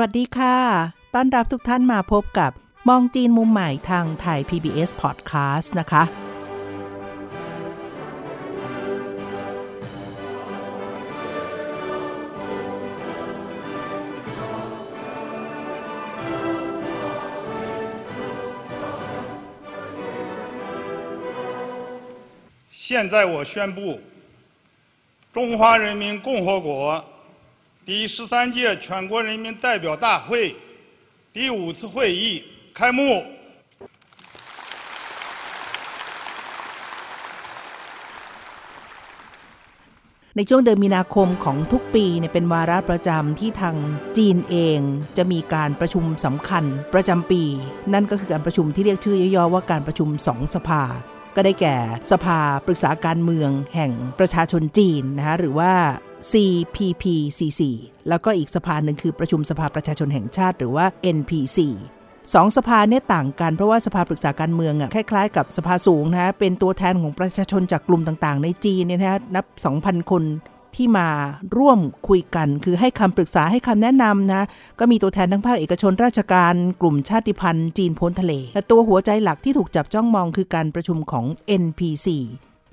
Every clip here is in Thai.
วัสดีค่ะ ต้อนรับทุกท่านมาพบกับมองจีนมุมใหม่ทางไทย PBS Podcast นะคะ 现在我宣布，中华人民共和国 第十三届全国人民代表大会第五次会议开幕。 ในช่วงเดือนมีนาคมของทุกปีเนี่ยเป็นวาระประจำที่ทางจีนเองจะมีการประชุมสำคัญประจำปี นั่นก็คือการประชุมที่เรียกชื่อย่อๆว่าการประชุมสองสภา ก็ได้แก่สภาปรึกษาการเมืองแห่งประชาชนจีนนะคะหรือว่า CPPCC แล้วก็อีกสภาหนึ่งคือประชุมสภาประชาชนแห่งชาติหรือว่า NPC สองสภาเนี่ยต่างกันเพราะว่าสภาปรึกษาการเมืองอะคล้ายๆกับสภาสูงนะฮะเป็นตัวแทนของประชาชนจากกลุ่มต่างๆ ในจีนเนี่ยนะฮะนับ 2,000 คนที่มาร่วมคุยกัน คือให้คำปรึกษาให้คำแนะนำนะก็มีตัวแทนทั้งภาคเอกชนราชการ กลุ่มชาติพันธุ์จีนพ้นทะเลและตัวหัวใจหลักที่ถูกจับจ้องมองคือการประชุมของ NPC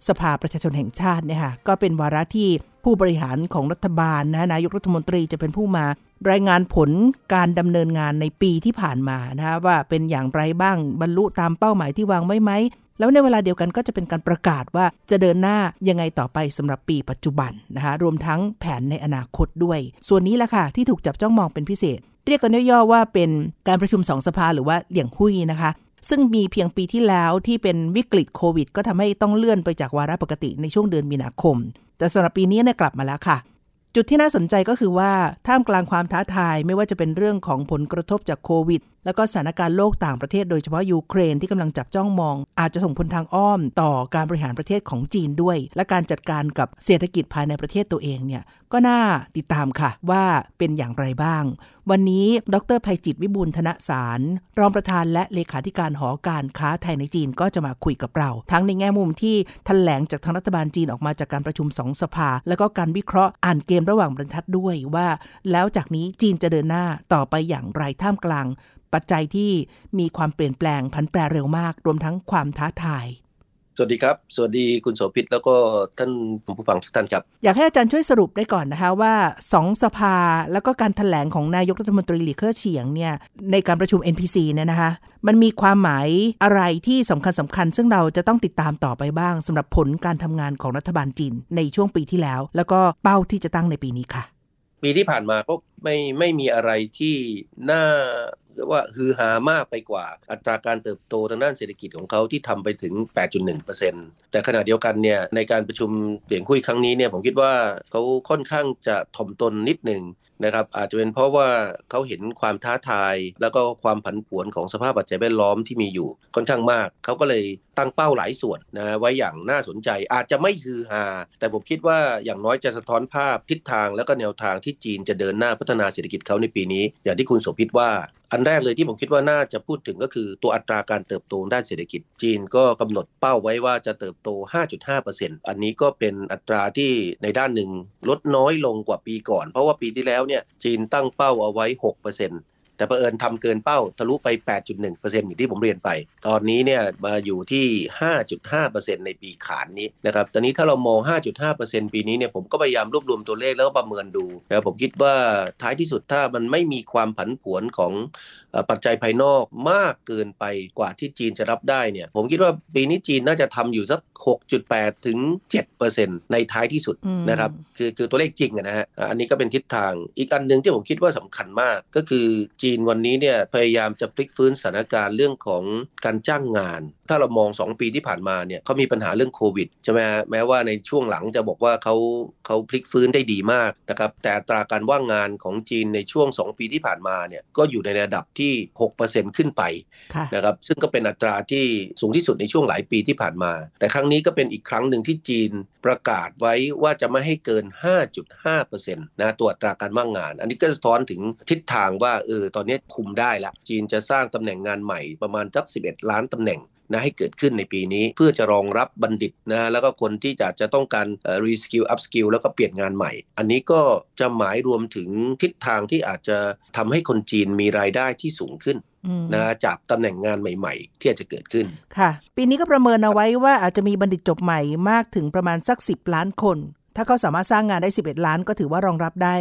สภาประชาชนแห่งชาติเนี่ยค่ะก็เป็นวาระที่ ผู้บริหารของรัฐบาลนะนายกรัฐมนตรีจะเป็นผู้มารายงานผลการดำเนินงานในปีที่ผ่านมานะคะว่าเป็นอย่างไรบ้างบรรลุตามเป้าหมายที่วางไว้ไหม แล้วในเวลาเดียวกันก็จะเป็นการประกาศว่าจะเดินหน้ายังไงต่อไปสำหรับปีปัจจุบันนะคะรวมทั้งแผนในอนาคตด้วย ส่วนนี้แหละค่ะที่ถูกจับจ้องมองเป็นพิเศษเรียกกันย่อๆว่าเป็นการประชุมสองสภาหรือว่าเหลี่ยงหุยนะคะ ซึ่งมีเพียงปีที่แล้วที่เป็นวิกฤตโควิด ก็ทำให้ต้องเลื่อนไปจากวาระปกติในช่วงเดือนมีนาคม แต่สำหรับปีนี้เนี่ยกลับมาแล้วค่ะ จุดที่น่าสนใจก็คือว่าท่ามกลางความท้าทายไม่ว่าจะเป็นเรื่องของผลกระทบจากโควิด แล้วก็สถานการณ์โลกต่างประเทศโดยเฉพาะยูเครนที่กำลังจับจ้องมอง อาจจะส่งผลทางอ้อมต่อการบริหารประเทศของจีนด้วย และการจัดการกับเศรษฐกิจภายในประเทศตัวเองเนี่ยก็น่าติดตามค่ะว่าเป็นอย่างไรบ้าง วันนี้ดรภัยจิตวิบูลย์ธนสาร รองประธานและเลขาธิการหอการค้าไทยในจีนก็จะมาคุยกับเรา ทั้งในแง่มุมที่แถลงจากทางรัฐบาลจีนออกมาจากการประชุมสองสภา แล้วก็การวิเคราะห์อ่านเกมระหว่างบรรทัดด้วยว่า แล้วจากนี้จีนจะเดินหน้าต่อไปอย่างไรท่ามกลางปัจจัยที่มีความเปลี่ยนแปลงผันแปรเร็วมาก รวมทั้งความท้าทาย สวัสดีครับ สวัสดีคุณโสภิตแล้วก็ท่านผู้ฟังทุกท่านครับ อยากให้อาจารย์ช่วยสรุปได้ก่อนนะคะว่าสองสภาแล้วก็การถแถลงของนายกรัฐมนตรีหลีเค่อเฉียงเนี่ยในการประชุม NPC เนี่ยนะคะ มันมีความหมายอะไรที่สำคัญสำคัญ ซึ่งเราจะต้องติดตามต่อไปบ้างสำหรับผลการทำงานของรัฐบาลจีนในช่วงปีที่แล้ว แล้วก็เป้าที่จะตั้งในปีนี้ค่ะ ปีที่ผ่านมาก็ไม่ไม่มีอะไรที่น่าเรียกว่าฮือฮามากไปกว่า อัตราการเติบโตทางด้านเศรษฐกิจของเขาที่ทำไปถึง 8.1%แต่ขณะเดียวกันเนี่ยในการประชุมเสียงคุยครั้งนี้เนี่ยผมคิดว่าเขาค่อนข้างจะถ่อมตนนิดหนึ่งนะครับอาจจะเป็นเพราะว่าเขาเห็นความท้าทาย แล้วก็ความผันผวนของสภาพปัจจัยแวดล้อมที่มีอยู่ค่อนข้างมาก เขาก็เลย ตั้งเป้าหลายส่วนนะไว้อย่างน่าสนใจอาจจะไม่ฮือฮาแต่ผมคิดว่าอย่างน้อยจะสะท้อนภาพทิศทางแล้วก็แนวทางที่จีนจะเดินหน้าพัฒนาเศรษฐกิจเขาในปีนี้ อย่างที่คุณโสภิตว่า อันแรกเลยที่ผมคิดว่าน่าจะพูดถึงก็คือตัวอัตราการเติบโตด้านเศรษฐกิจ จีนก็กำหนดเป้าไว้ว่าจะเติบโต 5.5%อันนี้ก็เป็นอัตราที่ในด้านหนึ่งลดน้อยลงกว่าปีก่อน เพราะว่าปีที่แล้วเนี่ยจีนตั้งเป้าเอาไว้ 6% แต่ประเอิญทำเกินเป้าทะลุไป 8.1%อย่างที่ผมเรียนไป ตอนนี้เนี่ยมาอยู่ที่ 5.5%ในปีขานนี้นะครับตอนนี้ถ้าเรามอง 5.5%ปีนี้เนี่ยผมก็พยายามรวบรวมตัวเลขแล้วก็ประเมินดูนะครับผมคิดว่าท้ายที่สุดถ้ามันไม่มีความผันผวนของเอ่อปัจจัยภายนอกมากเกินไปกว่าที่จีนจะรับได้เนี่ยผมคิดว่าปีนี้จีนน่าจะทำอยู่สัก 6.8 ถึง 7%ในท้ายที่สุดอืมนะครับคือคือตัวเลขจริงอะนะฮะอ่าอันนี้ก็เป็นทิศทางอีกอันหนึ่งที่ผมคิดว่าสำคัญมากก็คือจีนวันนี้เนี่ยพยายามจะพลิกฟื้นสถานการณ์เรื่องของการจ้างงานถ้าเรามอง 2 ปีที่ผ่านมาเนี่ยเขามีปัญหาเรื่องโควิดใช่ไหมแม้ว่าในช่วงหลังจะบอกว่าเขาเขาพลิกฟื้นได้ดีมากนะครับแต่อัตราการว่างงานของจีนในช่วง 2 ปีที่ผ่านมาเนี่ยก็อยู่ในระดับที่ 6%ขึ้นไปนะครับซึ่งก็เป็นอัตราที่สูงที่สุดในช่วงหลายปีที่ผ่านมา แต่ครั้งนี้ก็เป็นอีกครั้งหนึ่งที่จีนประกาศไว้ว่าจะไม่ให้เกิน 5.5%นะตัวอัตราการว่างงาน อันนี้ก็สะท้อนถึงทิศทางว่าเออตอนนี้คุมได้ละจีนจะสร้างตำแหน่งงานใหม่ประมาณสัก11 ล้านตำแหน่งนะให้เกิดขึ้นในปีนี้ เพื่อจะรองรับบัณฑิตนะแล้วก็คนที่จะจะต้องการ reskill upskill แล้วก็เปลี่ยนงานใหม่ อันนี้ก็จะหมายรวมถึงทิศทางที่อาจจะทำให้คนจีนมีรายได้ที่สูงขึ้นนะจากตำแหน่งงานใหม่ ๆ ที่อาจจะเกิดขึ้นค่ะ ปีนี้ก็ประเมินเอาไว้ว่าอาจจะมีบัณฑิตจบใหม่มากถึงประมาณสัก 10 ล้านคน ถ้าเขาสามารถสร้างงานได้ 11 ล้านก็ถือว่ารองรับได้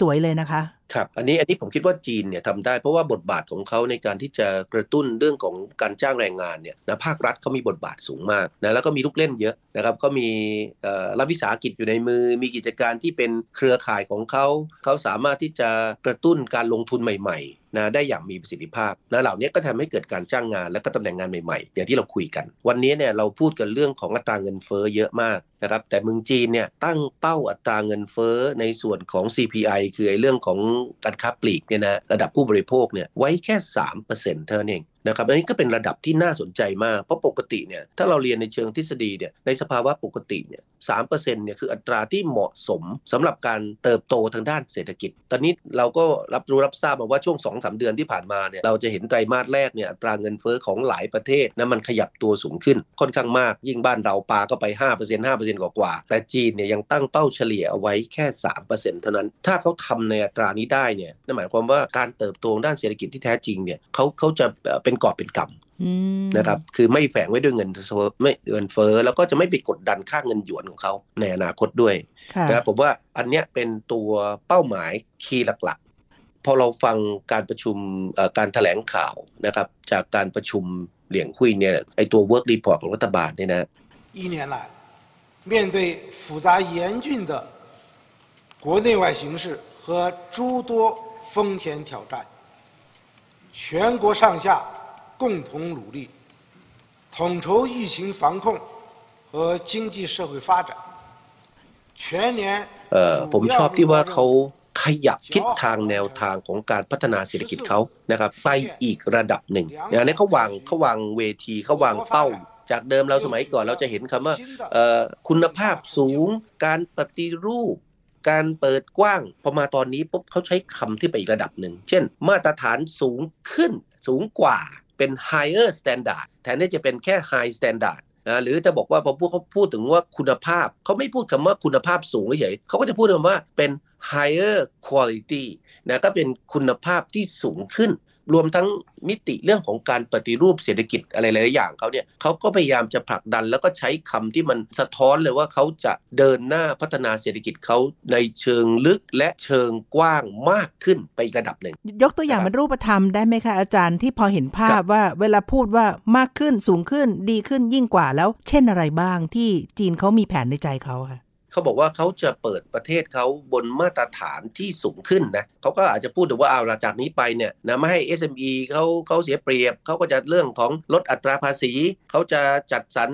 สวยๆเลยนะคะ ครับอันนี้อันนี้ผมคิดว่าจีนเนี่ยทำได้เพราะว่าบทบาทของเขาในการที่จะกระตุ้นเรื่องของการจ้างแรงงานเนี่ยนะภาครัฐเขามีบทบาทสูงมากนะแล้วก็มีลูกเล่นเยอะนะครับเขามีรับวิสาหกิจอยู่ในมือ มีกิจการที่เป็นเครือข่ายของเขาเขาสามารถที่จะกระตุ้นการลงทุนใหม่ ๆ นะได้อย่างมีประสิทธิภาพนะเหล่านี้ก็ทำให้เกิดการจ้างงานและก็ตำแหน่งงานใหม่ๆ อย่างที่เราคุยกัน วันนี้เนี่ยเราพูดกันเรื่องของอัตราเงินเฟ้อเยอะมากนะครับแต่เมืองจีนเนี่ยตั้งเป้าอัตราเงินเฟ้อในส่วนของ CPI คือไอ้เรื่องของการค้าปลีกเนี่ยนะระดับผู้บริโภคเนี่ยไว้แค่3%เท่านั้นเอง นะครับอันนี้ก็เป็นระดับที่น่าสนใจมาก เพราะปกติเนี่ยถ้าเราเรียนในเชิงทฤษฎีเนี่ยในสภาวะปกติเนี่ยสามเปอร์เซ็นต์เนี่ยคืออัตราที่เหมาะสมสำหรับการเติบโตทางด้านเศรษฐกิจ ตอนนี้เราก็รับรู้รับทราบมาว่าช่วง2อสเดือนที่ผ่านมาเนี่ยเราจะเห็นไตรมาสแรกเนี่ยอัตราเงินเฟ้อของหลายประเทศนะมันขยับตัวสูงขึ้นค่อนข้างมาก ยิ่งบ้านเราปาก็ไป 5% 5%กว่ากว่าแต่จีนเนี่ยยังตั้งเป้าเฉลี่ยเอาไว้แค่ 3%เท่านั้น ถ้าเขาทำในอัตรานี้ได้เนี่ยนั่นหมายความว่าการเติบโตด้านเศรษฐกิจที่แท้จริงเนี่ยเขาเขาจะเป็กอบเป็นกำนะครับ คือไม่แฝงไว้ด้วยเงินไม่เงินเฟ้อแล้วก็จะไม่ไปกดดันค่าเงินหยวนของเขาในอนาคตด้วยนะครับผมว่าอันเนี้ยเป็นตัวเป้าหมายคีย์หลักๆ พอเราฟังการประชุมการถแถลงข่าวนะครับ จากการประชุมเหลียงคุยเนี่ยไอตัว work report ของรัฐบาลเนี่ยนะ一年来面对复杂严峻的国内外形势和诸多风险挑战，全国上下 共同努力，统筹疫情防控和经济社会发展。全年เอ่อผมชอบที่ว่าเขาขยับทิศทางแนวทางของการพัฒนาเศรษฐกิจเขานะครับไปอีกระดับหนึ่งอย่างนี้เขาวางเขาวางเวทีเขาวางเป้า จากเดิมเราสมัยก่อนเราจะเห็นคำว่าคุณภาพสูง การปฏิรูป การเปิดกว้างพอมาตอนนี้ปุ๊บเขาใช้คำที่ไปอีกระดับหนึ่ง เช่น มาตรฐานสูงขึ้นสูงกว่า เป็น higher standard แทนที่จะเป็นแค่ high standard นะหรือจะบอกว่าพอพวกเขาพูดถึงว่าคุณภาพเขาไม่พูดคำว่าคุณภาพสูงเฉยเขาก็จะพูดคำว่าเป็น higher quality นะก็เป็นคุณภาพที่สูงขึ้น รวมทั้งมิติเรื่องของการปฏิรูปเศรษฐกิจอะไรหลายอย่างเขาเนี่ยเขาก็พยายามจะผลักดันแล้วก็ใช้คำที่มันสะท้อนเลยว่าเขาจะเดินหน้าพัฒนาเศรษฐกิจเขาในเชิงลึกและเชิงกว้างมากขึ้นไประดับหนึ่ง ยกตัวอย่างเป็นรูปธรรมได้ไหมคะอาจารย์ที่พอเห็นภาพว่าเวลาพูดว่ามากขึ้นสูงขึ้นดีขึ้นยิ่งกว่าแล้ว เช่นอะไรบ้างที่จีนเขามีแผนในใจเขาค่ะ เขาบอกว่าเขาจะเปิดประเทศเขาบนมาตรฐานที่สูงขึ้นนะเขาก็อาจจะพูดถึงว่าเอาละจากนี้ไปเนี่ยนะไม่ให้ SME เขาเขาเสียเปรียบเขาก็จะเรื่องของลดอัตราภาษีเขาจะจัดสรร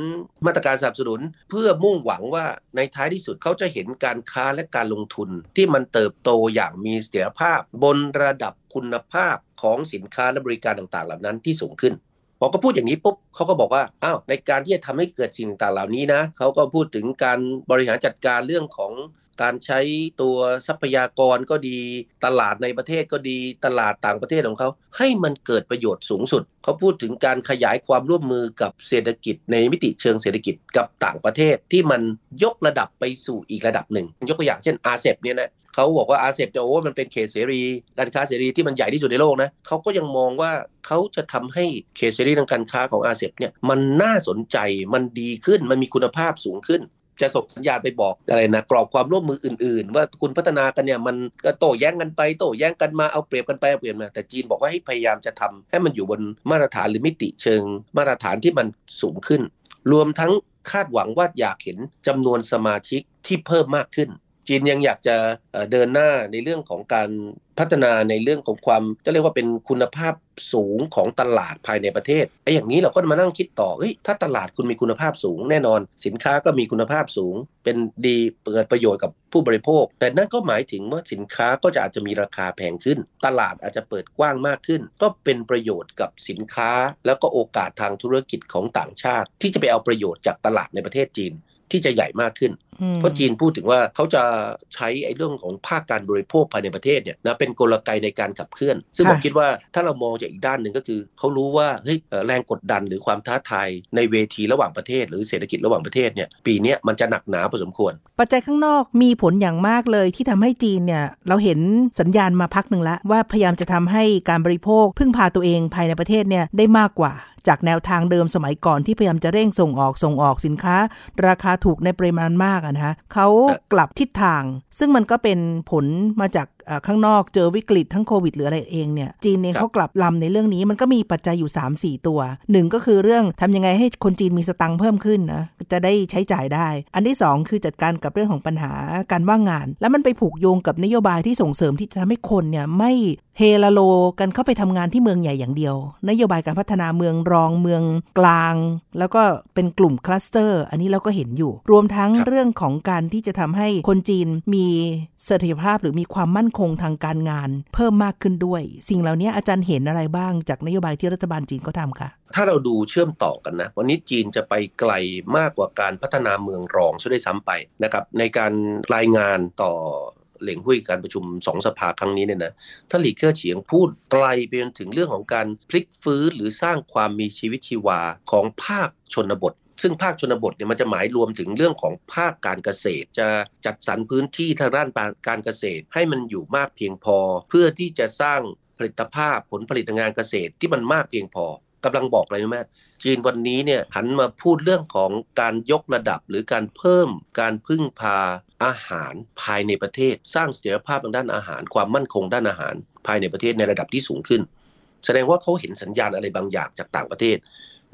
มาตรการสนับสนุน เพื่อมุ่งหวังว่าในท้ายที่สุดเขาจะเห็นการค้าและการลงทุน ที่มันเติบโตอย่างมีเสถียรภาพ บนระดับคุณภาพของสินค้าและบริการต่างๆ เหล่านั้นที่สูงขึ้น พอก็พูดอย่างนี้ปุ๊บเขาก็บอกว่าอ้าวในการที่จะทำให้เกิดสิ่งต่างเหล่านี้นะเขาก็พูดถึงการบริหารจัดการเรื่องของการใช้ตัวทรัพยากรก็ดีตลาดในประเทศก็ดีตลาดต่างประเทศของเขาให้มันเกิดประโยชน์สูงสุด เขาพูดถึงการขยายความร่วมมือกับเศรษฐกิจในมิติเชิงเศรษฐกิจกับต่างประเทศที่มันยกระดับไปสู่อีกระดับหนึ่ง ยกตัวอย่างเช่นอาเซบเนี่ยนะ เขาบอกว่าอาเซบจะโอ้มันเป็นเขตเสรีการค้าเสรีที่มันใหญ่ที่สุดในโลกนะเขาก็ยังมองว่าเขาจะทำให้เขตเสรีทางการค้าของอาเซบเนี่ยมันน่าสนใจมันดีขึ้นมันมีคุณภาพสูงขึ้นจะส่งสัญญาณไปบอกอะไรนะกรอบความร่วมมืออื่นๆ ว่าคุณพัฒนากันเนี่ยมันก็โต้แย้งกันไปโต้แย้งกันมาเอาเปรียบกันไปเอาเปรียบมาแต่จีนบอกว่าให้พยายามจะทำให้มันอยู่บนมาตรฐานหรือมิติเชิง มาตรฐานที่มันสูงขึ้น รวมทั้งคาดหวังว่าอยากเห็นจำนวนสมาชิกที่เพิ่มมากขึ้น จีนยังอยากจะเดินหน้าในเรื่องของการพัฒนาในเรื่องของความจะเรียกว่าเป็นคุณภาพสูงของตลาดภายในประเทศไอ้อย่างนี้เราก็มานั่งคิดต่อเฮ้ยถ้าตลาดคุณมีคุณภาพสูงแน่นอน สินค้าก็มีคุณภาพสูง เป็นดีเปิดประโยชน์กับผู้บริโภค แต่นั่นก็หมายถึงว่าสินค้าก็จะอาจจะมีราคาแพงขึ้น ตลาดอาจจะเปิดกว้างมากขึ้น ก็เป็นประโยชน์กับสินค้า แล้วก็โอกาสทางธุรกิจของต่างชาติ ที่จะไปเอาประโยชน์จากตลาดในประเทศจีน ที่จะใหญ่มากขึ้น เพราะจีนพูดถึงว่าเขาจะใช้ไอ้เรื่องของภาคการบริโภคภายในประเทศเนี่ยนะเป็นกลไกในการขับเคลื่อน ซึ่งผมคิดว่าถ้าเรามองจากอีกด้านหนึ่งก็คือเขารู้ว่าเฮ้ยแรงกดดันหรือความท้าทายในเวทีระหว่างประเทศ หรือเศรษฐกิจระหว่างประเทศเนี่ยปีนี้มันจะหนักหนาพอสมควร ปัจจัยข้างนอกมีผลอย่างมากเลยที่ทำให้จีนเนี่ยเราเห็นสัญญาณมาพักหนึ่งแล้วว่าพยายามจะทำให้การบริโภคพึ่งพาตัวเองภายในประเทศเนี่ยได้มากกว่า จากแนวทางเดิมสมัยก่อนที่พยายามจะเร่งส่งออกส่งออกสินค้า ราคาถูกในปริมาณมากนะฮะเขากลับทิศทาง ซึ่งมันก็เป็นผลมาจากข้างนอกเจอวิกฤตทั้งโควิดหรืออะไรเองเนี่ยจีนเองเขากลับลำในเรื่องนี้มันก็มีปัจจัยอยู่ 3-4 ตัวหนึ่งก็คือเรื่องทำยังไงให้คนจีนมีสตังค์เพิ่มขึ้นนะจะได้ใช้จ่ายได้ อันที่ 2 คือจัดการกับเรื่องของปัญหาการว่างงาน แล้วมันไปผูกโยงกับนโยบายที่ส่งเสริมที่จะทำให้คนเนี่ยไม่ เฮลาโลกันเข้าไปทำงานที่เมืองใหญ่อย่างเดียว นโยบายการพัฒนาเมืองรองเมืองกลาง แล้วก็เป็นกลุ่มคลัสเตอร์ อันนี้เราก็เห็นอยู่ รวมทั้งเรื่องของการที่จะทำให้คนจีนมีเสถียรภาพหรือมีความมั่นคงทางการงาน เพิ่มมากขึ้นด้วย สิ่งเหล่านี้อาจารย์เห็นอะไรบ้างจากนโยบายที่รัฐบาลจีนเขาทำค่ะถ้าเราดูเชื่อมต่อกันนะวันนี้จีนจะไปไกลมากกว่าการพัฒนาเมืองรองช่วยได้ซ้ำไปนะครับในการรายงานต่อ เหล่งหุ้ยการประชุมสองสภาครั้งนี้เนี่ยนะถ้านหลีเกอร์เฉียงพูดไกลไปจนถึงเรื่องของการพลิกฟื้นหรือสร้างความมีชีวิตชีวาของภาคชนบทซึ่งภาคชนบทเนี่ยมันจะหมายรวมถึงเรื่องของภาคการเกษตร จะจัดสรรพื้นที่ทางด้านการเกษตร ให้มันอยู่มากเพียงพอ เพื่อที่จะสร้างผลิตภาพผลผลิตงานเกษตรที่มันมากเพียงพอกำลังบอกอะไรไหมจีนวันนี้เนี่ยหันมาพูดเรื่องของการยกระดับหรือการเพิ่มการพึ่งพา อาหารภายในประเทศ สร้างเสถียรภาพทางด้านอาหาร ความมั่นคงด้านอาหาร ภายในประเทศในระดับที่สูงขึ้น แสดงว่าเขาเห็นสัญญาณอะไรบางอย่างจากต่างประเทศ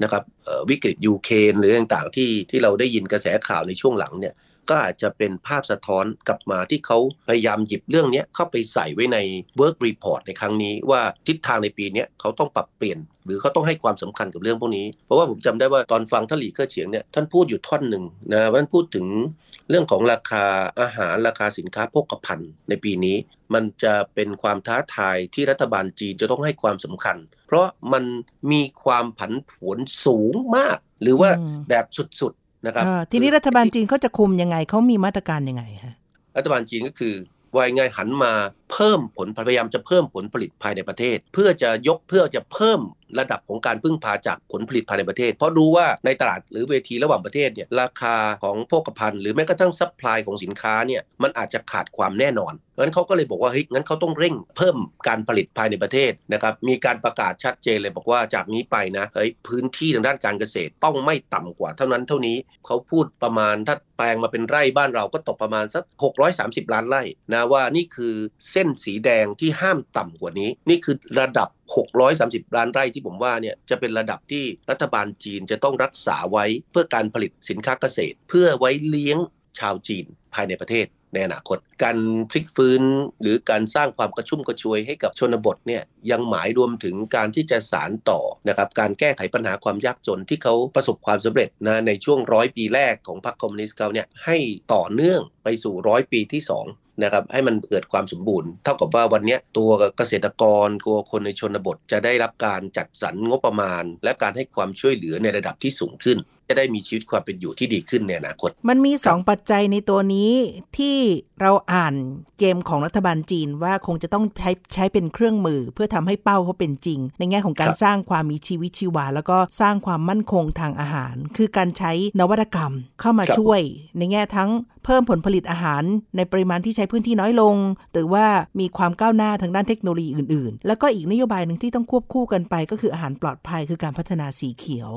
นะครับวิกฤตยูเครนหรือต่างๆที่ที่เราได้ยินกระแสข่าวในช่วงหลังเนี่ยก็อาจจะเป็นภาพสะท้อนกลับมาที่เขาพยายามหยิบเรื่องนี้เข้าไปใส่ไว้ใน work report ในครั้งนี้ว่าทิศทางในปีนี้เขาต้องปรับเปลี่ยน หรือเขาต้องให้ความสำคัญกับเรื่องพวกนี้ เพราะว่าผมจำได้ว่าตอนฟังท่านหลีเคอร์เฉียงเนี่ยท่านพูดอยู่ท่อนหนึ่งนะท่านพูดถึงเรื่องของราคาอาหารราคาสินค้าโภคภัณฑ์ในปีนี้ มันจะเป็นความท้าทายที่รัฐบาลจีนจะต้องให้ความสำคัญ เพราะมันมีความผันผวนสูงมาก หรือว่าแบบสุดนะครับทีนี้รัฐบาลจีนเขาจะคุมยังไงเขามีมาตรการยังไงฮะรัฐบาลจีนก็คือว่าง่ายหันมาเพิ่มผลพยายามจะเพิ่มผลผลิตภายในประเทศ เพื่อจะยกเพื่อจะเพิ่มระดับของการพึ่งพาจากผลผลิตภายในประเทศ เพราะรู้ว่าในตลาดหรือเวทีระหว่างประเทศเนี่ยราคาของโภคภัณฑ์หรือแม้กระทั่ง supply ของสินค้าเนี่ยมันอาจจะขาดความแน่นอนเพราะฉะนั้นเขาก็เลยบอกว่าเฮ้ยงั้นเขาต้องเร่งเพิ่มการผลิตภายในประเทศนะครับมีการประกาศชัดเจนเลยบอกว่าจากนี้ไปนะเฮ้ยพื้นที่ทางด้านการเกษตรต้องไม่ต่ำกว่าเท่านั้นเท่านี้เขาพูดประมาณถ้าแปลงมาเป็นไร่บ้านเราก็ตกประมาณสัก630 ล้านไร่นะว่านี่คือส้นสีแดงที่ห้ามต่ำกว่านี้ นี่คือระดับ 630 ล้านไร่ที่ผมว่าเนี่ยจะเป็นระดับที่รัฐบาลจีนจะต้องรักษาไว้เพื่อการผลิตสินค้าเกษตร เพื่อไว้เลี้ยงชาวจีนภายในประเทศในอนาคต การพลิกฟื้นหรือการสร้างความกระชุ่มกระชวยให้กับชนบทเนี่ยยังหมายรวมถึงการที่จะสารต่อนะครับการแก้ไขปัญหาความยากจนที่เขาประสบความสำเร็จนะในช่วงร้อยปีแรกของพรรคคอมมิวนิสต์เขาเนี่ยให้ต่อเนื่องไปสู่ร้อยปีที่ 2 นะครับให้มันเกิดความสมบูรณ์ เท่ากับว่าวันนี้ตัวเกษตรกรตัวคนในชนบท จะได้รับการจัดสรรงบประมาณ และการให้ความช่วยเหลือในระดับที่สูงขึ้น จะได้มีชีวิตความเป็นอยู่ที่ดีขึ้นในอนาคต มันมี2ปัจจัยในตัวนี้ที่เราอ่านเกมของรัฐบาลจีนว่าคงจะต้องใช้ใช้เป็นเครื่องมือ เพื่อทำให้เป้าเขาเป็นจริง ในแง่ของการสร้างความมีชีวิตชีวา แล้วก็สร้างความมั่นคงทางอาหาร คือการใช้นวัตกรรมเข้ามาช่วย ในแง่ทั้งเพิ่มผลผลิตอาหาร ในปริมาณที่ใช้พื้นที่น้อยลง หรือว่ามีความก้าวหน้าทางด้านเทคโนโลยีอื่น ๆ แล้วก็อีกนโยบายหนึ่งที่ต้องควบคู่กันไปก็คืออาหารปลอดภัยคือการพัฒนาสีเขียว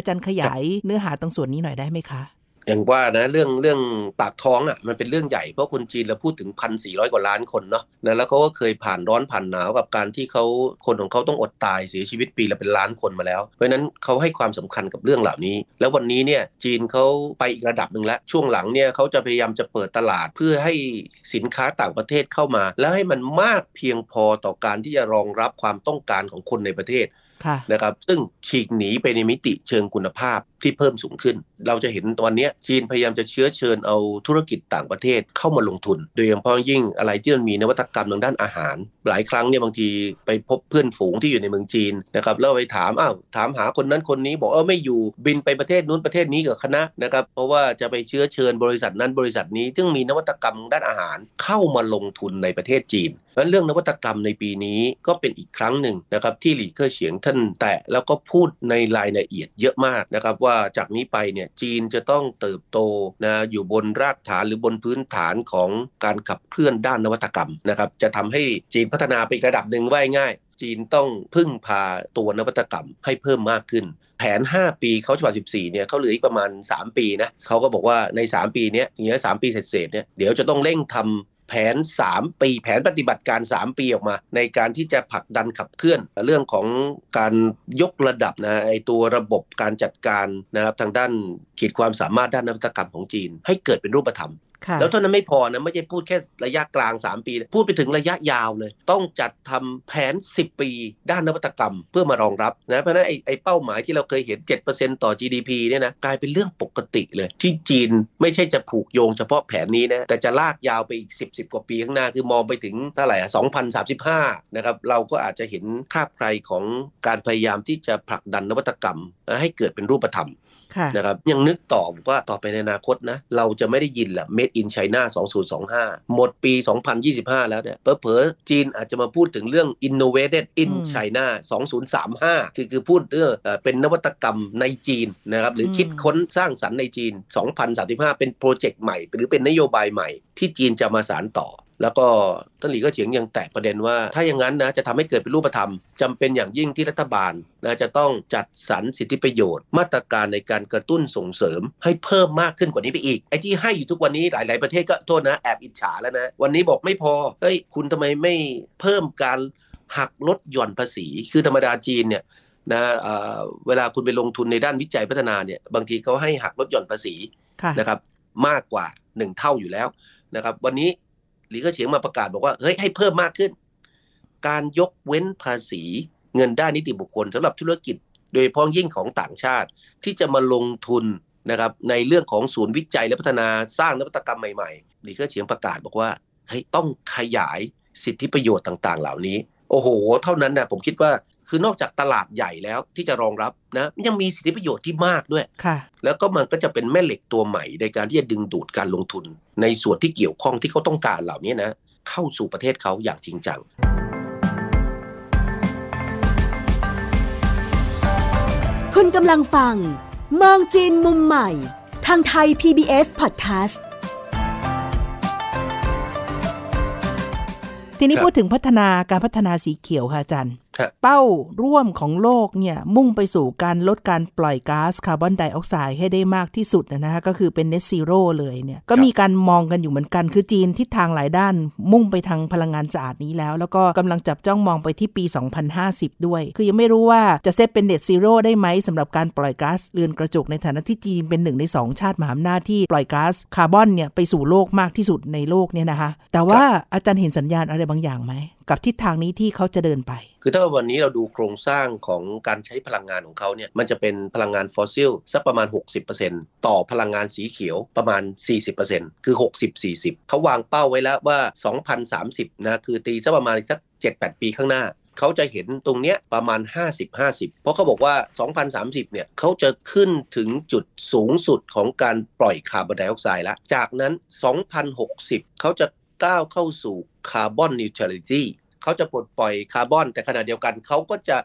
อาจารย์ขยายเนื้อหาตรงส่วนนี้หน่อยได้ไหมคะ อย่างว่านะเรื่องเรื่องปากท้องอะมันเป็นเรื่องใหญ่เพราะคนจีนเราพูดถึงพันสี่ร้อยกว่าล้านคนเนาะนะแล้วเขาก็เคยผ่านร้อนผ่านหนาวกับการที่เขาคนของเขาต้องอดตายเสียชีวิตปีละเป็นล้านคนมาแล้ว เพราะฉะนั้นเขาให้ความสำคัญกับเรื่องเหล่านี้ แล้ววันนี้เนี่ยจีนเขาไปอีกระดับหนึ่งแล้วช่วงหลังเนี่ยเขาจะพยายามจะเปิดตลาดเพื่อให้สินค้าต่างประเทศเข้ามา แล้วให้มันมากเพียงพอต่อการที่จะรองรับความต้องการของคนในประเทศ นะครับซึ่งฉีกหนีไปในมิติเชิงคุณภาพ ที่เพิ่มสูงขึ้น เราจะเห็นตอนนี้จีนพยายามจะเชื้อเชิญเอาธุรกิจต่างประเทศเข้ามาลงทุน โดยเฉพาะยิ่งอะไรที่มันมีนวัตกรรมทางด้านอาหาร หลายครั้งเนี่ยบางทีไปพบเพื่อนฝูงที่อยู่ในเมืองจีนนะครับแล้วไปถามอ้าวถามหาคนนั้นคนนี้บอกเออไม่อยู่บินไปประเทศนู้นประเทศนี้กับคณะนะครับเพราะว่าจะไปเชื้อเชิญบริษัทนั้นบริษัทนี้ ซึ่งมีนวัตกรรมด้านอาหารเข้ามาลงทุนในประเทศจีนเพราะเรื่องนวัตกรรมในปีนี้ก็เป็นอีกครั้งหนึ่งนะครับที่หลีเค่อเฉียงท่านแตะแล้วก็พูดในรายละเอียดเยอะมากนะครับว่าาจากนี้ไปเนี่ยจีนจะต้องเติบโตนะอยู่บนรากฐานหรือบนพื้นฐานของการขับเคลื่อนด้านนวัตกรรมนะครับจะทำให้จีนพัฒนาไปอีกระดับหนึ่งว่าง่ายจีนต้องพึ่งพาตัวนวัตกรรมให้เพิ่มมากขึ้น แผน 5 ปีเขาฉบับ 14 เนี่ยเขาเหลืออีกประมาณ 3 ปีนะเขาก็บอกว่าใน 3 ปีนี้อย่างเงี้ยสปีเศษเนี่ยเดี๋ยวจะต้องเร่งทำ แผน 3 ปี แผนปฏิบัติการ 3 ปีออกมา ในการที่จะผลักดันขับเคลื่อน เรื่องของการยกระดับนะไอตัวระบบการจัดการนะครับทางด้านขีดความสามารถด้านนวัตกรรมของจีน ให้เกิดเป็นรูปธรรม แล้วเท่านั้นไม่พอนะไม่ใช่พูดแค่ระยะกลาง 3 ปี พูดไปถึงระยะยาวเลย ต้องจัดทำแผน 10 ปี ด้านนวัตกรรม เพื่อมารองรับนะเพราะนั้นไอ้ไอเป้าหมายที่เราเคยเห็น 7%ต่อ GDP เนี่ยนะกลายเป็นเรื่องปกติเลย ที่จีนไม่ใช่จะผูกโยงเฉพาะแผนนี้นะแต่จะลากยาวไปอีก 10 10 กว่าปีข้างหน้าคือมองไปถึงเท่าไหร่2035 นะครับเราก็อาจจะเห็นคาบใครของการพยายามที่จะผลักดันนวัตกรรม ให้เกิดเป็นรูปธรรม นะครับยังนึกต่อว่าต่อไปในอนาคตนะ เราจะไม่ได้ยินแหละ Made in China 2025 หมดปี 2025 แล้วเนี่ยเผลอจีนอาจจะมาพูดถึงเรื่อง innovated in China 2035 คือคือพูดเรื่องเป็นนวัตกรรมในจีนนะครับหรือคิดค้นสร้างสรรค์ในจีน 2035 เป็นโปรเจกต์ใหม่ หรือเป็นนโยบายใหม่ที่จีนจะมาสารต่อ แล้วก็ท่านหลีก็เฉียงยังแตะประเด็นว่า ถ้าอย่างนั้นนะจะทำให้เกิดเป็นรูปธรรมจำเป็นอย่างยิ่งที่รัฐบาลนะจะต้องจัดสรรสิทธิประโยชน์ มาตรการในการกระตุ้นส่งเสริม ให้เพิ่มมากขึ้นกว่านี้ไปอีกไอ้ที่ให้อยู่ทุกวันนี้หลาย ๆประเทศก็โทษนะแอบอิจฉาแล้วนะวันนี้บอกไม่พอเฮ้ยคุณทำไมไม่เพิ่มการหักลดหย่อนภาษี คือธรรมดาจีนเนี่ยนะเวลาคุณไปลงทุนในด้านวิจัยพัฒนาเนี่ยบางทีเขาให้หักลดหย่อนภาษีนะครับมากกว่า 1 เท่าอยู่แล้วนะครับวันนี้ หลีก็เฉียงมาประกาศบอกว่าเฮ้ยให้เพิ่มมากขึ้น การยกเว้นภาษีเงินด้านนิติบุคคลสำหรับธุรกิจ โดยเฉพาะยิ่งของต่างชาติที่จะมาลงทุนนะครับในเรื่องของศูนย์วิจัยและพัฒนาสร้างนวัตกรรมใหม่ๆหลีก็เฉียงประกาศบอกว่าเฮ้ยต้องขยายสิทธิประโยชน์ต่าง ๆ เหล่านี้โอ้โห เท่านั้นนะผมคิดว่าคือนอกจากตลาดใหญ่แล้วที่จะรองรับนะยังมีสิทธิประโยชน์ที่มากด้วย ค่ะ แล้วก็มันก็จะเป็นแม่เหล็กตัวใหม่ในการที่จะดึงดูดการลงทุน ในส่วนที่เกี่ยวข้องที่เขาต้องการเหล่านี้นะเข้าสู่ประเทศเขาอย่างจริงจังคุณกำลังฟัง มองจีนมุมใหม่ ทางไทย PBS Podcast ทีนี้พูดถึงพัฒนาการพัฒนาสีเขียวค่ะอาจารย์เป้าร่วมของโลกเนี่ยมุ่งไปสู่การลดการปล่อยก๊าซคาร์บอนไดออกไซด์ให้ได้มากที่สุดนะฮะก็คือเป็น net zero เลยเนี่ยก็มีการมองกันอยู่เหมือนกัน คือจีนทิศทางหลายด้าน มุ่งไปทางพลังงานสะอาดนี้แล้ว แล้วก็กำลังจับจ้องมองไปที่ปี 2050 ด้วย คือยังไม่รู้ว่าจะเซตเป็น net zero ได้ไหมสำหรับการปล่อยก๊าซเรือนกระจกในฐานะที่จีนเป็นหนึ่งใน 2 ชาติมหาอำนาจที่ปล่อยก๊าซคาร์บอนเนี่ยไปสู่โลกมากที่สุดในโลกเนี่ยนะคะแต่ว่าอาจารย์เห็นสัญญาณอะไรบางอย่างไหม กับทิศทางนี้ที่เขาจะเดินไป คือถ้าวันนี้เราดูโครงสร้างของการใช้พลังงานของเขาเนี่ยมันจะเป็นพลังงานฟอสซิลสักประมาณ 60%ต่อพลังงานสีเขียวประมาณ 40%คือ 60-40 เขาวางเป้าไว้แล้วว่า 2030 นะคือตีสักประมาณสัก 7-8 ปีข้างหน้าเขาจะเห็นตรงเนี้ยประมาณ 50-50 เพราะเขาบอกว่า 2030 เนี่ยเขาจะขึ้นถึงจุดสูงสุดของการปล่อยคาร์บอนไดออกไซด์แล้วจากนั้น 2060 เขาจะ ก้าวเข้าสู่ carbon neutrality เขาจะปลดปล่อยคาร์บอน แต่ขณะเดียวกันเขาก็จะ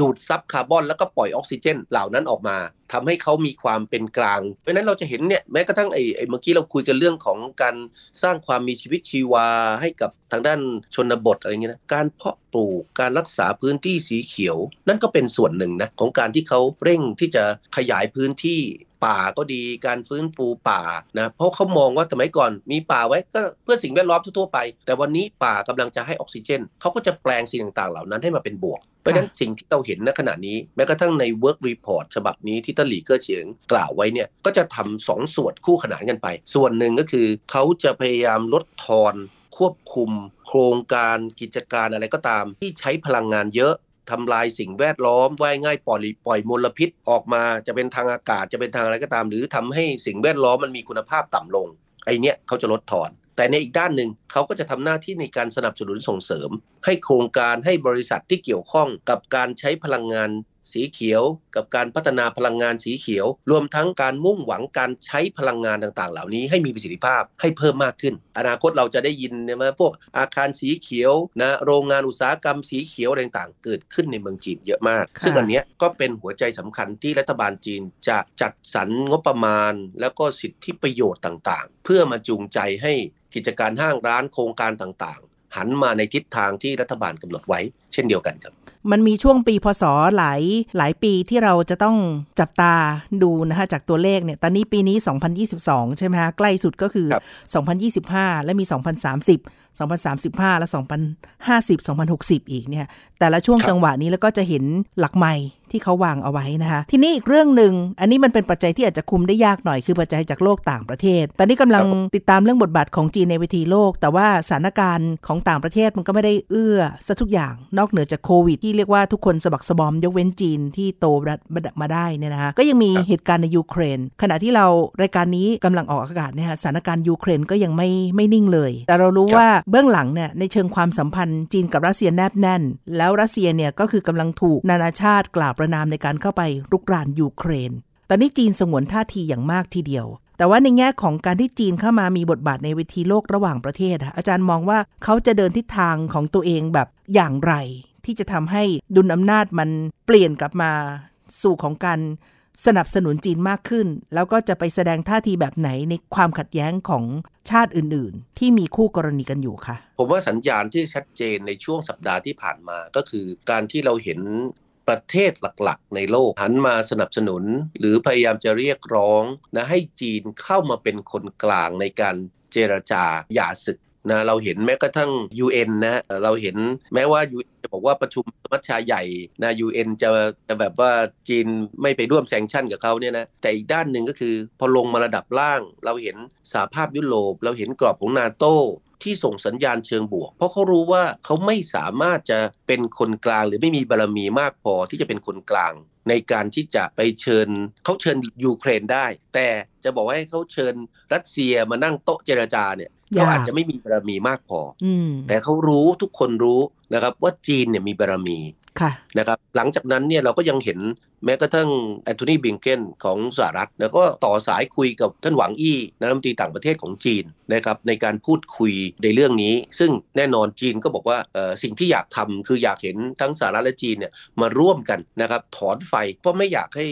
ดูดซับคาร์บอน แล้วก็ปล่อยออกซิเจน เหล่านั้นออกมาทำให้เขามีความเป็นกลาง เพราะนั้นเราจะเห็นเนี่ยแม้กระทั่งไอ้เมื่อกี้เราคุยกันเรื่องของการสร้างความมีชีวิตชีวาให้กับทางด้านชนบทอะไรเงี้ยนะการเพาะปลูกการรักษาพื้นที่สีเขียว นั่นก็เป็นส่วนหนึ่งนะของการที่เขาเร่งที่จะขยายพื้นที่ ป่าก็ดีการฟื้นฟูป่านะเพราะเขามองว่าสมัยก่อนมีป่าไว้ก็เพื่อสิ่งแวดล้อมทั่วไป แต่วันนี้ป่ากำลังจะให้ออกซิเจนเขาก็จะแปลงสิ่งต่างๆ เหล่านั้นให้มาเป็นบวกเพราะฉะนั้นสิ่งที่เราเห็นณขณะนี้แม้กระทั่งใน work report ฉบับนี้ที่ตลีเกอร์เฉียงกล่าวไว้เนี่ยก็จะทำสองส่วนคู่ขนานกันไป ส่วนหนึ่งก็คือเขาจะพยายามลดทอนควบคุม โครงการกิจการอะไรก็ตามที่ใช้พลังงานเยอะ ทำลายสิ่งแวดล้อมว่ายง่ายปล่อยปล่อยมลพิษออกมาจะเป็นทางอากาศจะเป็นทางอะไรก็ตาม หรือทำให้สิ่งแวดล้อมมันมีคุณภาพต่ำลงไอเนี้ยเขาจะลดทอน แต่ในอีกด้านหนึ่งเขาก็จะทำหน้าที่ในการสนับสนุนส่งเสริม ให้โครงการให้บริษัทที่เกี่ยวข้องกับการใช้พลังงาน สีเขียว กับการพัฒนาพลังงานสีเขียว รวมทั้งการมุ่งหวังการใช้พลังงานต่างๆ เหล่านี้ให้มีประสิทธิภาพให้เพิ่มมากขึ้น อนาคตเราจะได้ยินเนี่ยมาพวกอาคารสีเขียวนะโรงงานอุตสาหกรรมสีเขียวอะไรต่างๆ เกิดขึ้นในเมืองจีนเยอะมาก ซึ่งอันเนี้ยก็เป็นหัวใจสำคัญที่รัฐบาลจีนจะจัดสรรงบประมาณ แล้วก็สิทธิประโยชน์ต่างๆ เพื่อมาจูงใจให้กิจการห้างร้านโครงการต่างๆ หันมาในทิศทางที่รัฐบาลกำหนดไว้ เช่นเดียวกันครับ มันมีช่วงปีพศหลายหลายปีที่เราจะต้องจับตาดูนะคะจากตัวเลขเนี่ย ตอนนี้ปีนี้ 2022 ใช่ไหมคะใกล้สุดก็คือครับ2025 และมี 2030 2035 และ 2050 2060 อีกเนี่ย แต่ละช่วงจังหวะนี้แล้วก็จะเห็นหลักใหม่ที่เขาวางเอาไว้นะคะ ทีนี้อีกเรื่องหนึ่ง อันนี้มันเป็นปัจจัยที่อาจจะคุมได้ยากหน่อยคือปัจจัยจากโลกต่างประเทศ ตอนนี้กำลังติดตามเรื่องบทบาทของจีนในเวทีโลก แต่ว่าสถานการณ์ของต่างประเทศมันก็ไม่ได้เอื้อซะทุกอย่าง นอกเหนือจากโควิด ที่เรียกว่าทุกคนสะบักสะบอม ยกเว้นจีนที่โตมาได้เนี่ยนะคะ ก็ยังมีเหตุการณ์ในยูเครน ขณะที่เรารายการนี้กำลังออกอากาศเนี่ยค่ะสถานการณ์ยูเครนก็ยังไม่ไม่นิ่งเลย แต่เรารู้ว่าเบื้องหลังเนี่ยในเชิงความสัมพันธ์จีนกับรัสเซียแนบแน่น แล้วรัสเซียเนี่ยก็คือกำลังถูกนานาชาติกล่าวประณามในการเข้าไปรุกรานยูเครน ตอนนี้จีนสงวนท่าทีอย่างมากทีเดียว แต่ว่าในแง่ของการที่จีนเข้ามามีบทบาทในเวทีโลกระหว่างประเทศอะอาจารย์มองว่าเขาจะเดินทิศทางของตัวเองแบบอย่างไร ที่จะทำให้ดุลอำนาจมันเปลี่ยนกลับมาสู่ของการ สนับสนุนจีนมากขึ้น แล้วก็จะไปแสดงท่าทีแบบไหนในความขัดแย้งของชาติอื่น ๆ ที่มีคู่กรณีกันอยู่ค่ะผมว่าสัญญาณที่ชัดเจนในช่วงสัปดาห์ที่ผ่านมาก็คือการที่เราเห็นประเทศหลักๆ ในโลกหันมาสนับสนุน หรือพยายามจะเรียกร้องนะให้จีนเข้ามาเป็นคนกลางในการเจรจาหย่าศึก นะเราเห็นแม้กระทั่ง UN นะเราเห็นแม้ว่า UN จะบอกว่าประชุมสมัชชาใหญ่นะ UN จะจะแบบว่าจีนไม่ไปร่วมแซงชั่นกับเขาเนี่ยนะแต่อีกด้านหนึ่งก็คือพอลงมาระดับล่าง เราเห็นสหภาพยุโรป เราเห็นกรอบของนาโตที่ส่งสัญญาณเชิงบวก เพราะเขารู้ว่าเขาไม่สามารถจะเป็นคนกลาง หรือไม่มีบารมีมากพอที่จะเป็นคนกลาง ในการที่จะไปเชิญเขาเชิญยูเครนได้ แต่จะบอกว่าให้เขาเชิญรัสเซียมานั่งโต๊ะเจรจาเนี่ย เขาอาจจะไม่มีบารมีมากพออืมแต่เขารู้ทุกคนรู้นะครับว่าจีนเนี่ยมีบารมีค่ะนะครับหลังจากนั้นเนี่ยเราก็ยังเห็นแม้กระทั่งแอนโทนีบลิงเคนของสหรัฐแล้วก็ต่อสายคุยกับท่านหวังอี้นายรัฐมนตรีต่างประเทศของจีนนะครับในการพูดคุยในเรื่องนี้ ซึ่งแน่นอนจีนก็บอกว่าเอ่อสิ่งที่อยากทำคืออยากเห็นทั้งสหรัฐและจีนเนี่ยมาร่วมกันนะครับถอนไฟ เพราะไม่อยากให้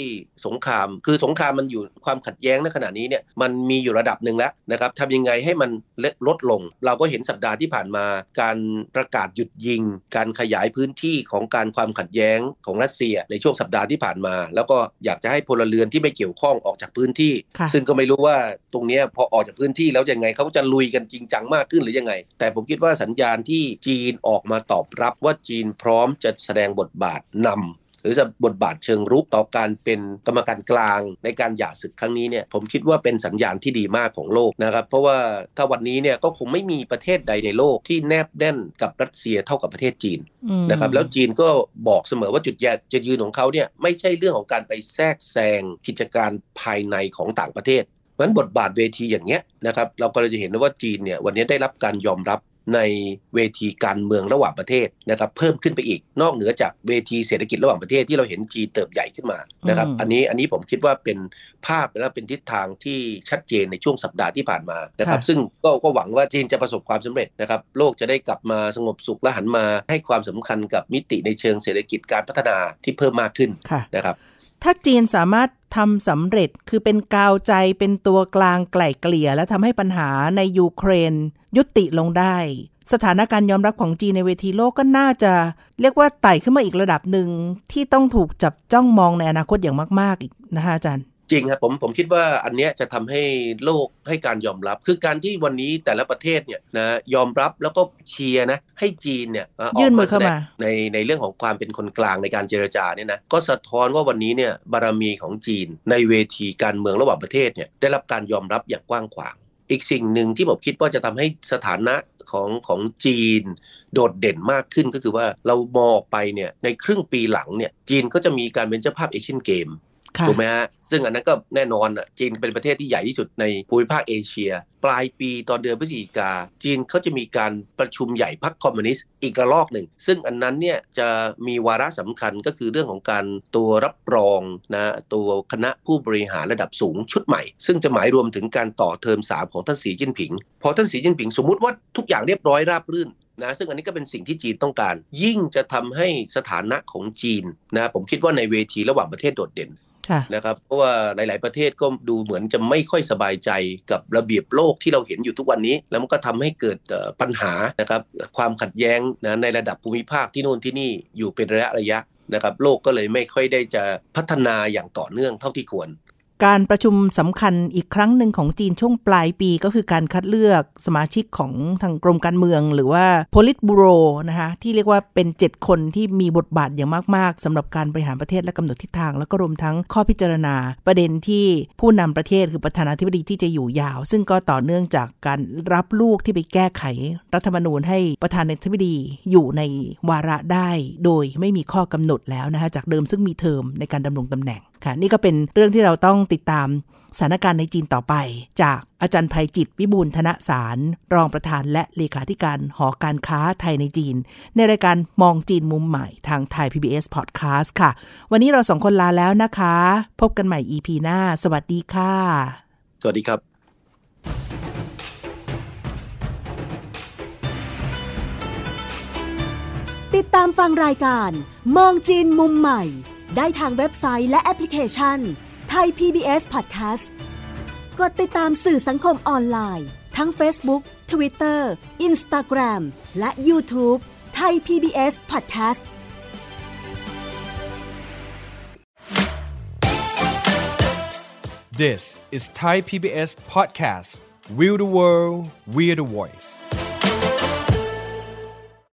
สงคราม คือสงครามมันอยู่ความขัดแย้งในขณะนี้เนี่ยมันมีอยู่ระดับหนึ่งแล้วนะครับทำยังไงให้มันลดลง เราก็เห็นสัปดาห์ที่ผ่านมาการประกาศหยุดยิงการขยายพื้นที่ของการความขัดแย้งของรัสเซียในช่วงสัปดาห์ที่ผ่านมา แล้วก็อยากจะให้พลเรือนที่ไม่เกี่ยวข้องออกจากพื้นที่ค่ะซึ่งก็ไม่รู้ว่าตรงเนี้ยพอออกจากพื้นที่แล้วยังไงเขาจะลุยกันจริงจังมากขึ้นหรือยังไง แต่ผมคิดว่าสัญญาณที่จีนออกมาตอบรับว่าจีนพร้อมจะแสดงบทบาทนำ หรือจะบทบาทเชิงรุกต่อการเป็นกรรมการกลางในการหย่าศึกครั้งนี้เนี่ยผมคิดว่าเป็นสัญญาณที่ดีมากของโลกนะครับ เพราะว่าถ้าวันนี้เนี่ยก็คงไม่มีประเทศใดในโลกที่แนบแน่นกับรัสเซียเท่ากับประเทศจีนอืมนะครับแล้วจีนก็บอกเสมอว่าจุดยืนจุดยืนของเขาเนี่ยไม่ใช่เรื่องของการไปแทรกแซงกิจการภายในของต่างประเทศเพราะฉะนั้นบทบาทเวทีอย่างเงี้ยนะครับเราก็เลยจะเห็นว่าจีนเนี่ยวันนี้ได้รับการยอมรับ ในเวทีการเมืองระหว่างประเทศนะครับเพิ่มขึ้นไปอีก นอกเหนือจากเวทีเศรษฐกิจระหว่างประเทศที่เราเห็นจีนเติบใหญ่ขึ้นมานะครับอืมอันนี้อันนี้ผมคิดว่าเป็นภาพและเป็นทิศทางที่ชัดเจนในช่วงสัปดาห์ที่ผ่านมานะครับซึ่งก็ก็หวังว่าจีนจะประสบความสำเร็จนะครับโลกจะได้กลับมาสงบสุขและหันมาให้ความสำคัญกับมิติในเชิงเศรษฐกิจการพัฒนาที่เพิ่มมากขึ้นค่ะนะครับ ถ้าจีนสามารถทำสำเร็จคือเป็นกาวใจเป็นตัวกลางไกล่เกลี่ย และทำให้ปัญหาในยูเครน ยุติลงได้ สถานการณ์ยอมรับของจีนในเวทีโลกก็น่าจะ เรียกว่าไต่ขึ้นมาอีกระดับหนึ่งที่ต้องถูกจับจ้องมองในอนาคตอย่างมาก ๆ อีกนะคะอาจารย์ จริงครับผมผมคิดว่าอันเนี้ยจะทำให้โลกให้การยอมรับ คือการที่วันนี้แต่ละประเทศเนี่ยนะยอมรับแล้วก็เชียร์นะให้จีนเนี่ยออกยื่นมือเข้ามาแสดงในในเรื่องของความเป็นคนกลางในการเจรจาเนี่ยนะก็สะท้อนว่าวันนี้เนี่ยบารมีของจีน ในเวทีการเมืองระหว่างประเทศเนี่ยได้รับการยอมรับอย่างกว้างขวางอีกสิ่งหนึ่งที่ผมคิดว่าจะทำให้สถานะของของจีนโดดเด่นมากขึ้นก็คือว่าเรามองออกไปเนี่ยในครึ่งปีหลังเนี่ยจีนก็จะมีการเป็นเจ้าภาพเอเชียนเกมค่ะ ถูกไหมฮะ ซึ่งอันนั้นก็แน่นอนจีนเป็นประเทศที่ใหญ่ที่สุดในภูมิภาคเอเชีย ปลายปีตอนเดือนพฤศจิกา จีนเขาจะมีการประชุมใหญ่พรรคคอมมิวนิสต์อีกระลอกหนึ่ง ซึ่งอันนั้นเนี่ยจะมีวาระสำคัญก็คือเรื่องของการตัวรับรองนะตัวคณะผู้บริหารระดับสูงชุดใหม่ ซึ่งจะหมายรวมถึงการต่อเทอมสามของท่านสีจิ้นผิง พอท่านสีจิ้นผิงสมมุติว่าทุกอย่างเรียบร้อยราบรื่นนะซึ่งอันนี้ก็เป็นสิ่งที่จีนต้องการ ยิ่งจะทำให้สถานะของจีนนะผมคิดว่าในเวทีระหว่างประเทศโดดเด่น นะครับเพราะว่าหลาย ๆประเทศก็ดูเหมือนจะไม่ค่อยสบายใจกับระเบียบโลกที่เราเห็นอยู่ทุกวันนี้ แล้วมันก็ทำให้เกิดปัญหานะครับความขัดแย้งนะในระดับภูมิภาคที่โน่นที่นี่อยู่เป็นระยะระยะนะครับโลกก็เลยไม่ค่อยได้จะพัฒนาอย่างต่อเนื่องเท่าที่ควร การประชุมสำคัญอีกครั้งหนึ่งของจีนช่วงปลายปีก็คือการคัดเลือกสมาชิกของทางกรมการเมือง หรือว่า Politburo นะคะที่เรียกว่าเป็น 7 คนที่มีบทบาทอย่างมากๆสำหรับการบริหารประเทศและกำหนดทิศทาง แล้วก็รวมทั้งข้อพิจารณา ประเด็นที่ผู้นำประเทศคือประธานาธิบดีที่จะอยู่ยาว ซึ่งก็ต่อเนื่องจากการรับลูกที่ไปแก้ไข รัฐธรรมนูญให้ประธานาธิบดีอยู่ในวาระได้ โดยไม่มีข้อกำหนดแล้วนะคะจากเดิมซึ่งมีเทอมในการดำรงตำแหน่ง ค่ะ นี่ก็เป็นเรื่องที่เราต้องติดตามสถานการณ์ในจีนต่อไป จากอาจารย์ภัยจิตวิบูลย์ธนสาร รองประธานและเลขาธิการหอการค้าไทยในจีน ในรายการมองจีนมุมใหม่ทางไทย PBS Podcast ค่ะ วันนี้เราสองคนลาแล้วนะคะ พบกันใหม่ EP หน้า สวัสดีค่ะ สวัสดีครับติดตามฟังรายการ มองจีนมุมใหม่ ได้ทางเว็บไซต์และแอปพลิเคชันไทย PBS Podcast กดติดตามสื่อสังคมออนไลน์ ทั้ง Facebook Twitter Instagram และ YouTube ไทย PBS Podcast This is Thai PBS Podcast. We the world, we the voice.